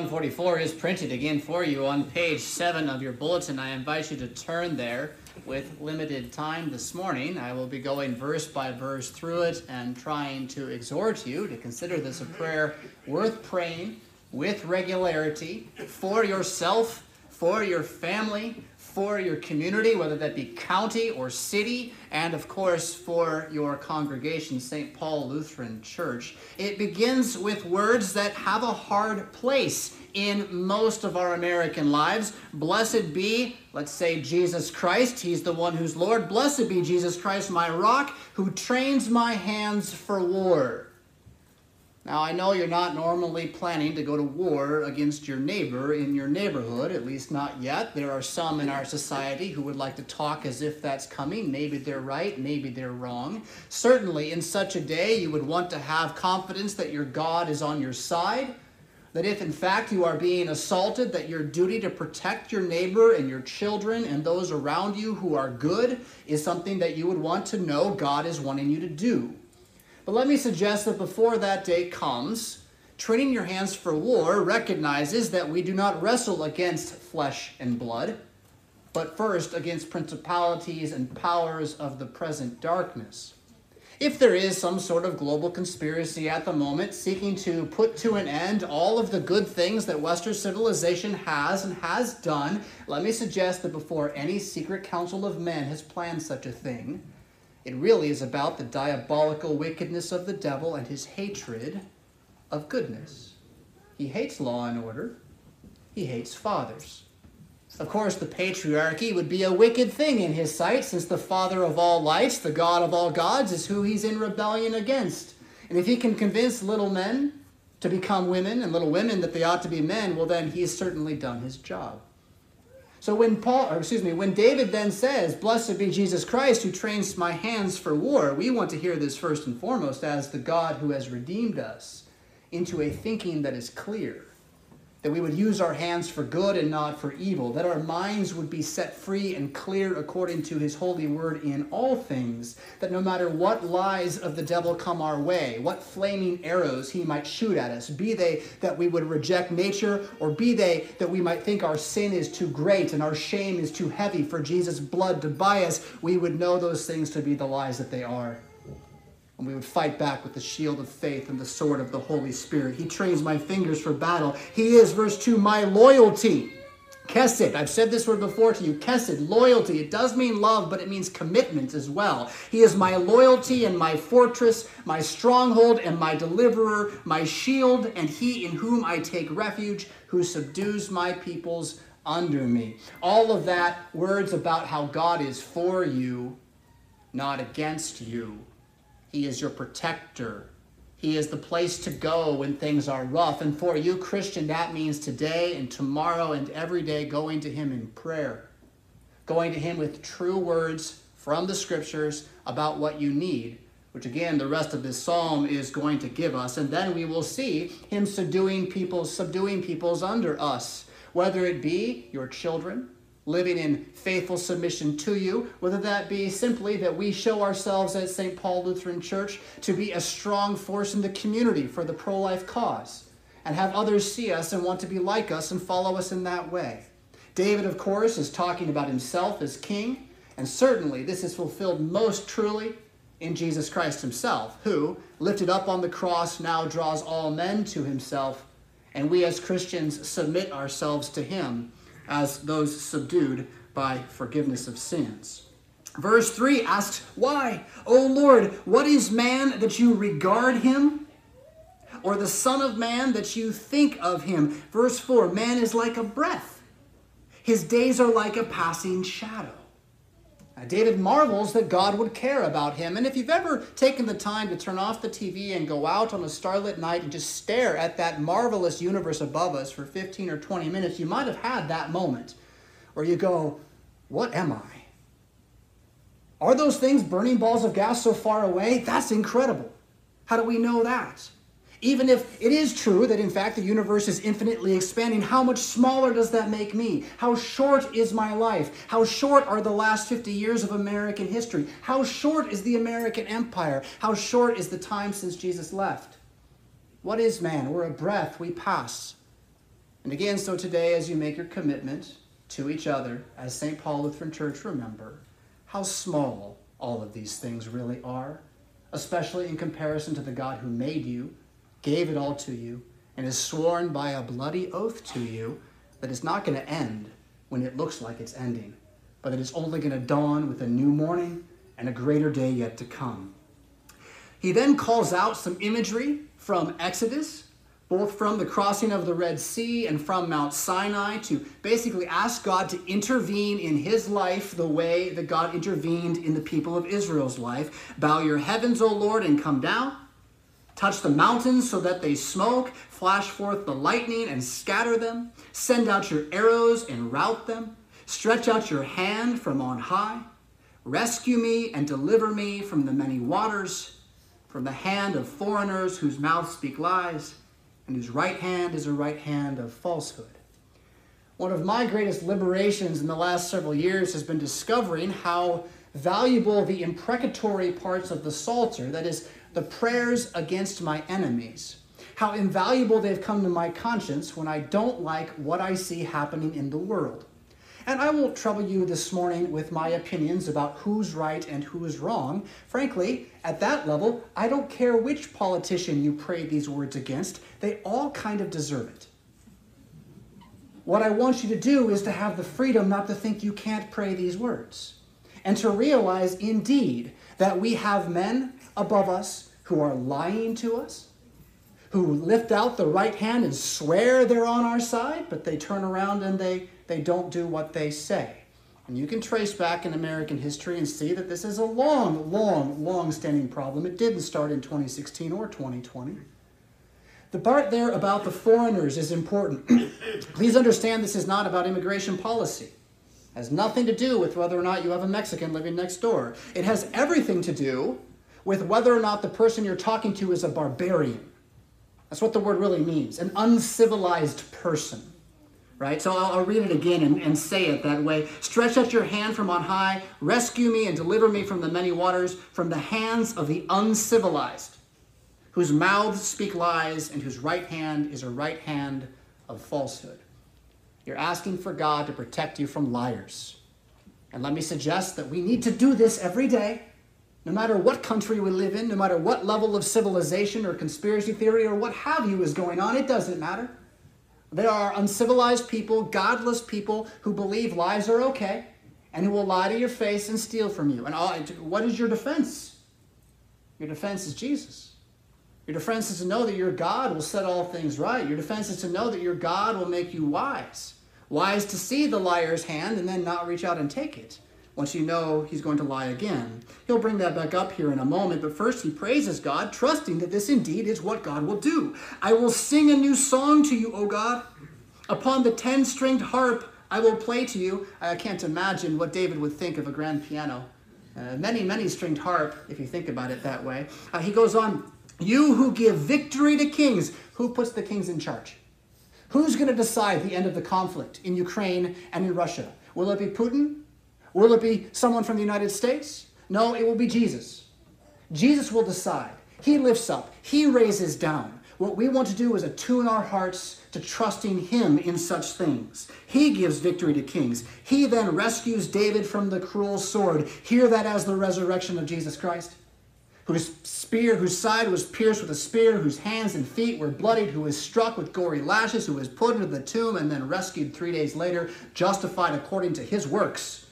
Psalm 144 is printed again for you on page 7 of your bulletin. I invite you to turn there with limited time this morning. I will be going verse by verse through it and trying to exhort you to consider this a prayer worth praying with regularity for yourself, for your family, for your community, whether that be county or city, and of course for your congregation, St. Paul Lutheran Church. It begins with words that have a hard place in most of our American lives. Blessed be, let's say, Jesus Christ. He's the one who's Lord. Blessed be Jesus Christ, my rock, who trains my hands for war. Now, I know you're not normally planning to go to war against your neighbor in your neighborhood, at least not yet. There are some in our society who would like to talk as if that's coming. Maybe they're right, maybe they're wrong. Certainly, in such a day, you would want to have confidence that your God is on your side. That if in fact you are being assaulted, that your duty to protect your neighbor and your children and those around you who are good is something that you would want to know God is wanting you to do. But let me suggest that before that day comes, training your hands for war recognizes that we do not wrestle against flesh and blood, but first against principalities and powers of the present darkness. If there is some sort of global conspiracy at the moment seeking to put to an end all of the good things that Western civilization has and has done, let me suggest that before any secret council of men has planned such a thing, it really is about the diabolical wickedness of the devil and his hatred of goodness. He hates law and order. He hates fathers. Of course, the patriarchy would be a wicked thing in his sight, since the father of all lights, the God of all gods, is who he's in rebellion against. And if he can convince little men to become women and little women that they ought to be men, well, then he's certainly done his job. So when Paul, excuse me, when David then says, Blessed be Jesus Christ who trains my hands for war, we want to hear this first and foremost as the God who has redeemed us into a thinking that is clear that we would use our hands for good and not for evil, that our minds would be set free and clear according to his holy word in all things, that no matter what lies of the devil come our way, what flaming arrows he might shoot at us, be they that we would reject nature, or be they that we might think our sin is too great and our shame is too heavy for Jesus' blood to buy us, we would know those things to be the lies that they are and we would fight back with the shield of faith and the sword of the Holy Spirit. He trains my fingers for battle. He is, verse 2, my loyalty. Kesed, I've said this word before to you. Kesed, loyalty. It does mean love, but it means commitment as well. He is my loyalty and my fortress, my stronghold and my deliverer, my shield, and he in whom I take refuge, who subdues my peoples under me. All of that, words about how God is for you, not against you. He is your protector. He is the place to go when things are rough. And for you, Christian, that means today and tomorrow and every day going to Him in prayer, going to Him with true words from the Scriptures about what you need, which again, the rest of this psalm is going to give us. And then we will see Him subduing people, subduing peoples under us, whether it be your children, living in faithful submission to you, whether that be simply that we show ourselves at St. Paul Lutheran Church to be a strong force in the community for the pro life cause, and have others see us and want to be like us and follow us in that way. David, of course, is talking about himself as king, and certainly this is fulfilled most truly in Jesus Christ himself, who, lifted up on the cross, now draws all men to himself, and we as Christians submit ourselves to him as those subdued by forgiveness of sins. Verse 3 asks, Why, O Lord, what is man that you regard him? Or the Son of Man that you think of him? Verse 4 Man is like a breath, his days are like a passing shadow. David marvels that God would care about him. And if you've ever taken the time to turn off the TV and go out on a starlit night and just stare at that marvelous universe above us for 15 or 20 minutes, you might have had that moment where you go, What am I? Are those things burning balls of gas so far away? That's incredible. How do we know that? Even if it is true that in fact the universe is infinitely expanding, how much smaller does that make me? How short is my life? How short are the last 50 years of American history? How short is the American empire? How short is the time since Jesus left? What is man? We're a breath, we pass. And again, so today, as you make your commitment to each other, as St. Paul Lutheran Church, remember how small all of these things really are, especially in comparison to the God who made you, gave it all to you, and has sworn by a bloody oath to you that it's not going to end when it looks like it's ending, but that it's only going to dawn with a new morning and a greater day yet to come. He then calls out some imagery from Exodus, both from the crossing of the Red Sea and from Mount Sinai, to basically ask God to intervene in his life the way that God intervened in the people of Israel's life. Bow your heavens, O Lord, and come down. Touch the mountains so that they smoke. Flash forth the lightning and scatter them. Send out your arrows and rout them. Stretch out your hand from on high. Rescue me and deliver me from the many waters from the hand of foreigners whose mouths speak lies, and whose right hand is a right hand of falsehood. One of my greatest liberations in the last several years has been discovering how valuable the imprecatory parts of the Psalter, that is, the prayers against my enemies, how invaluable they've come to my conscience when I don't like what I see happening in the world. And I won't trouble you this morning with my opinions about who's right and who is wrong. Frankly, at that level, I don't care which politician you pray these words against, they all kind of deserve it. What I want you to do is to have the freedom not to think you can't pray these words, and to realize indeed that we have men above us who are lying to us, who lift out the right hand and swear they're on our side, but they turn around and they they don't do what they say. And you can trace back in American history and see that this is a long, long, long standing problem. It didn't start in 2016 or 2020. The part there about the foreigners is important. Please understand this is not about immigration policy. It has nothing to do with whether or not you have a Mexican living next door. It has everything to do with whether or not the person you're talking to is a barbarian. That's what the word really means an uncivilized person right? So I'll, I'll read it again and, and say it that way. Stretch out your hand from on high, rescue me and deliver me from the many waters, from the hands of the uncivilized, whose mouths speak lies and whose right hand is a right hand of falsehood. You're asking for God to protect you from liars. And let me suggest that we need to do this every day, no matter what country we live in, no matter what level of civilization or conspiracy theory or what have you is going on, it doesn't matter. There are uncivilized people, godless people who believe lies are okay and who will lie to your face and steal from you. And all, what is your defense? Your defense is Jesus. Your defense is to know that your God will set all things right. Your defense is to know that your God will make you wise. Wise to see the liar's hand and then not reach out and take it once you know he's going to lie again. He'll bring that back up here in a moment, but first he praises God, trusting that this indeed is what God will do. I will sing a new song to you, O God. Upon the ten stringed harp I will play to you. I can't imagine what David would think of a grand piano. Uh, many, many stringed harp, if you think about it that way. Uh, he goes on, You who give victory to kings, who puts the kings in charge? Who's going to decide the end of the conflict in Ukraine and in Russia? Will it be Putin? Will it be someone from the United States? No, it will be Jesus. Jesus will decide. He lifts up, He raises down. What we want to do is attune our hearts to trusting Him in such things. He gives victory to kings. He then rescues David from the cruel sword. Hear that as the resurrection of Jesus Christ, whose spear, whose side was pierced with a spear, whose hands and feet were bloodied, who was struck with gory lashes, who was put into the tomb and then rescued three days later, justified according to His works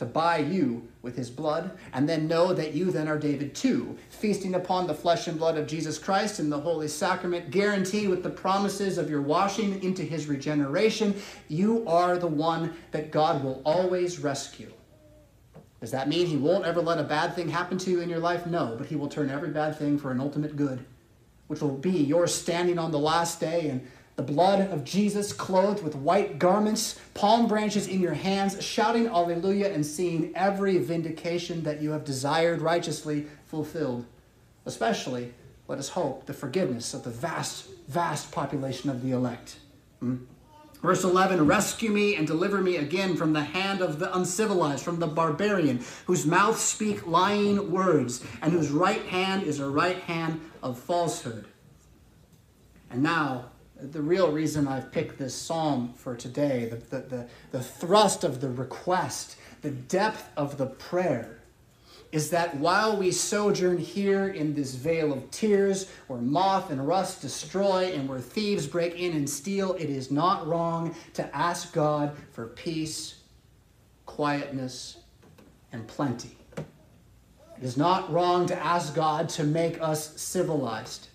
to buy you with his blood, and then know that you then are David too, feasting upon the flesh and blood of Jesus Christ in the Holy Sacrament, guaranteed with the promises of your washing into his regeneration. You are the one that God will always rescue. Does that mean he won't ever let a bad thing happen to you in your life? No, but he will turn every bad thing for an ultimate good, which will be your standing on the last day and the blood of Jesus, clothed with white garments, palm branches in your hands, shouting Alleluia and seeing every vindication that you have desired righteously fulfilled. Especially, let us hope, the forgiveness of the vast, vast population of the elect. Hmm? Verse 11 Rescue me and deliver me again from the hand of the uncivilized, from the barbarian, whose mouth speak lying words, and whose right hand is a right hand of falsehood. And now, the real reason I've picked this psalm for today, the, the, the, the, thrust of the request, the depth of the prayer, is that while we sojourn here in this vale of tears, where moth and rust destroy and where thieves break in and steal, it is not wrong to ask God for peace, quietness, and plenty. It is not wrong to ask God to make us civilized,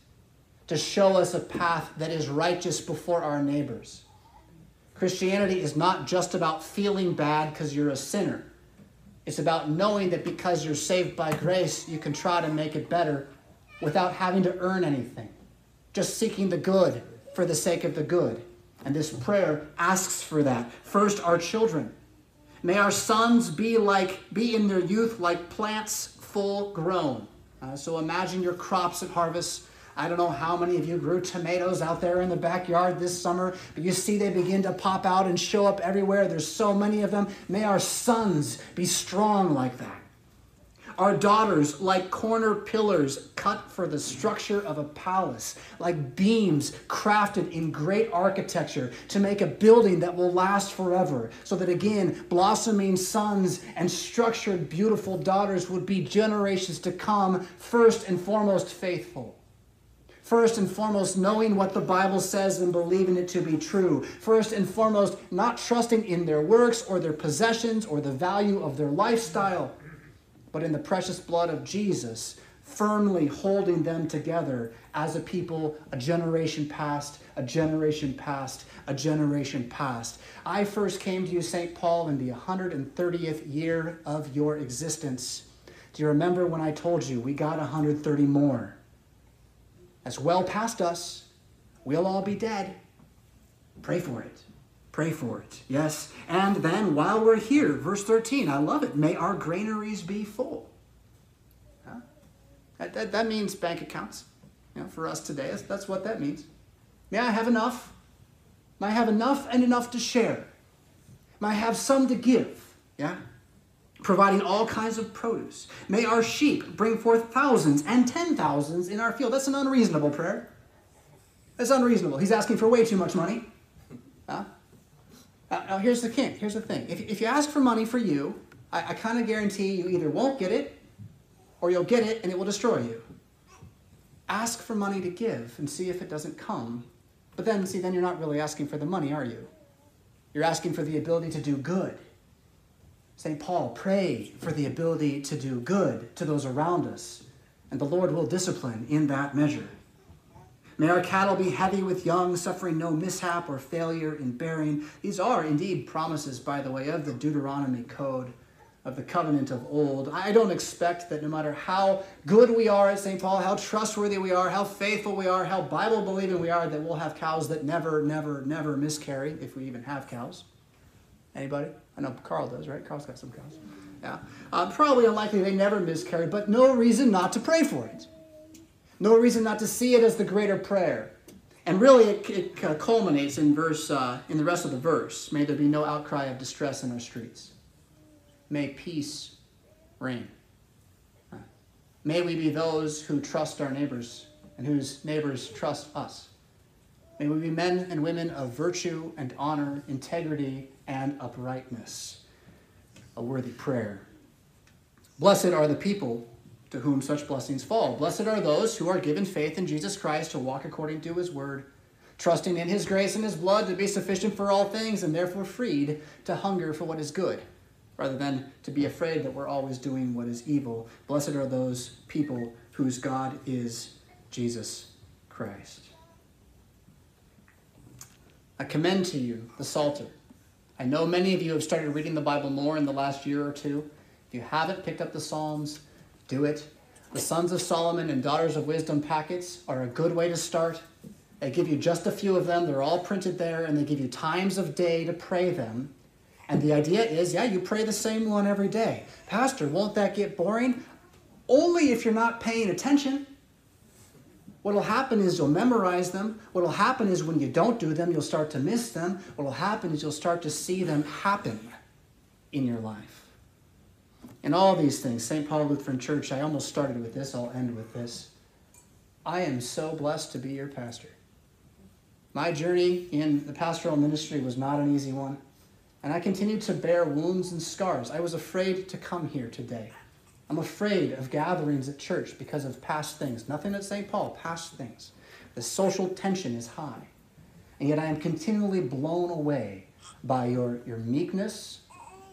to show us a path that is righteous before our neighbors. Christianity is not just about feeling bad because you're a sinner. It's about knowing that because you're saved by grace, you can try to make it better without having to earn anything. Just seeking the good for the sake of the good. And this prayer asks for that. First, our children. May our sons be like be in their youth like plants full grown. Uh, so imagine your crops at harvest. I don't know how many of you grew tomatoes out there in the backyard this summer, but you see they begin to pop out and show up everywhere. There's so many of them. May our sons be strong like that. Our daughters, like corner pillars cut for the structure of a palace, like beams crafted in great architecture to make a building that will last forever. So that again, blossoming sons and structured, beautiful daughters would be generations to come, first and foremost faithful. First and foremost, knowing what the Bible says and believing it to be true. First and foremost, not trusting in their works or their possessions or the value of their lifestyle but in the precious blood of Jesus, firmly holding them together as a people, a generation past, a generation past, a generation past. I first came to you, St. Paul, in the 130th year of your existence. Do you remember when I told you we got 130 more? That's well past us. We'll all be dead. Pray for it. Pray for it. Yes. And then while we're here, verse 13, I love it. May our granaries be full. Huh? That, that, that, means bank accounts. You know, for us today, that's, that's what that means. May I have enough? May I have enough and enough to share? May I have some to give? Yeah? Providing all kinds of produce. May our sheep bring forth thousands and ten thousands in our field. That's an unreasonable prayer. That's unreasonable. He's asking for way too much money. Huh? Uh, now, here's the thing. Here's the thing. If, if you ask for money for you, I, I kind of guarantee you either won't get it or you'll get it and it will destroy you. Ask for money to give and see if it doesn't come. But then, see, then you're not really asking for the money, are you? You're asking for the ability to do good. St. Paul, pray for the ability to do good to those around us, and the Lord will discipline in that measure. May our cattle be heavy with young, suffering no mishap or failure in bearing. These are indeed promises, by the way, of the Deuteronomy code of the covenant of old. I don't expect that no matter how good we are at St. Paul, how trustworthy we are, how faithful we are, how Bible believing we are, that we'll have cows that never, never, never miscarry, if we even have cows. Anybody? I know Carl does, right? Carl's got some cows. Yeah. Uh, probably unlikely they never miscarry, but no reason not to pray for it. No reason not to see it as the greater prayer. And really, it, it uh, culminates in verse uh, in the rest of the verse. May there be no outcry of distress in our streets. May peace reign. Uh, may we be those who trust our neighbors and whose neighbors trust us. May we be men and women of virtue and honor, integrity and uprightness. A worthy prayer. Blessed are the people to whom such blessings fall. Blessed are those who are given faith in Jesus Christ to walk according to his word, trusting in his grace and his blood to be sufficient for all things, and therefore freed to hunger for what is good, rather than to be afraid that we're always doing what is evil. Blessed are those people whose God is Jesus Christ. I commend to you the Psalter. I know many of you have started reading the Bible more in the last year or two. If you haven't picked up the Psalms, do it. The Sons of Solomon and Daughters of Wisdom packets are a good way to start. They give you just a few of them, they're all printed there, and they give you times of day to pray them. And the idea is yeah, you pray the same one every day. Pastor, won't that get boring? Only if you're not paying attention. What'll happen is you'll memorize them. What'll happen is when you don't do them, you'll start to miss them. What'll happen is you'll start to see them happen in your life. And all these things, St. Paul Lutheran Church, I almost started with this, I'll end with this. I am so blessed to be your pastor. My journey in the pastoral ministry was not an easy one, and I continued to bear wounds and scars. I was afraid to come here today. I'm afraid of gatherings at church because of past things. Nothing at St. Paul, past things. The social tension is high. And yet I am continually blown away by your, your meekness,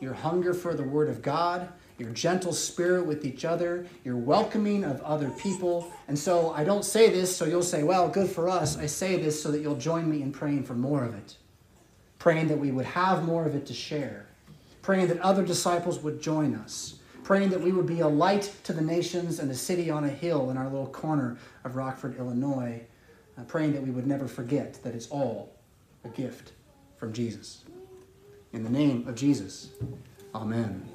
your hunger for the Word of God, your gentle spirit with each other, your welcoming of other people. And so I don't say this so you'll say, well, good for us. I say this so that you'll join me in praying for more of it, praying that we would have more of it to share, praying that other disciples would join us, praying that we would be a light to the nations and a city on a hill in our little corner of Rockford, Illinois, uh, praying that we would never forget that it's all a gift from Jesus. In the name of Jesus, amen.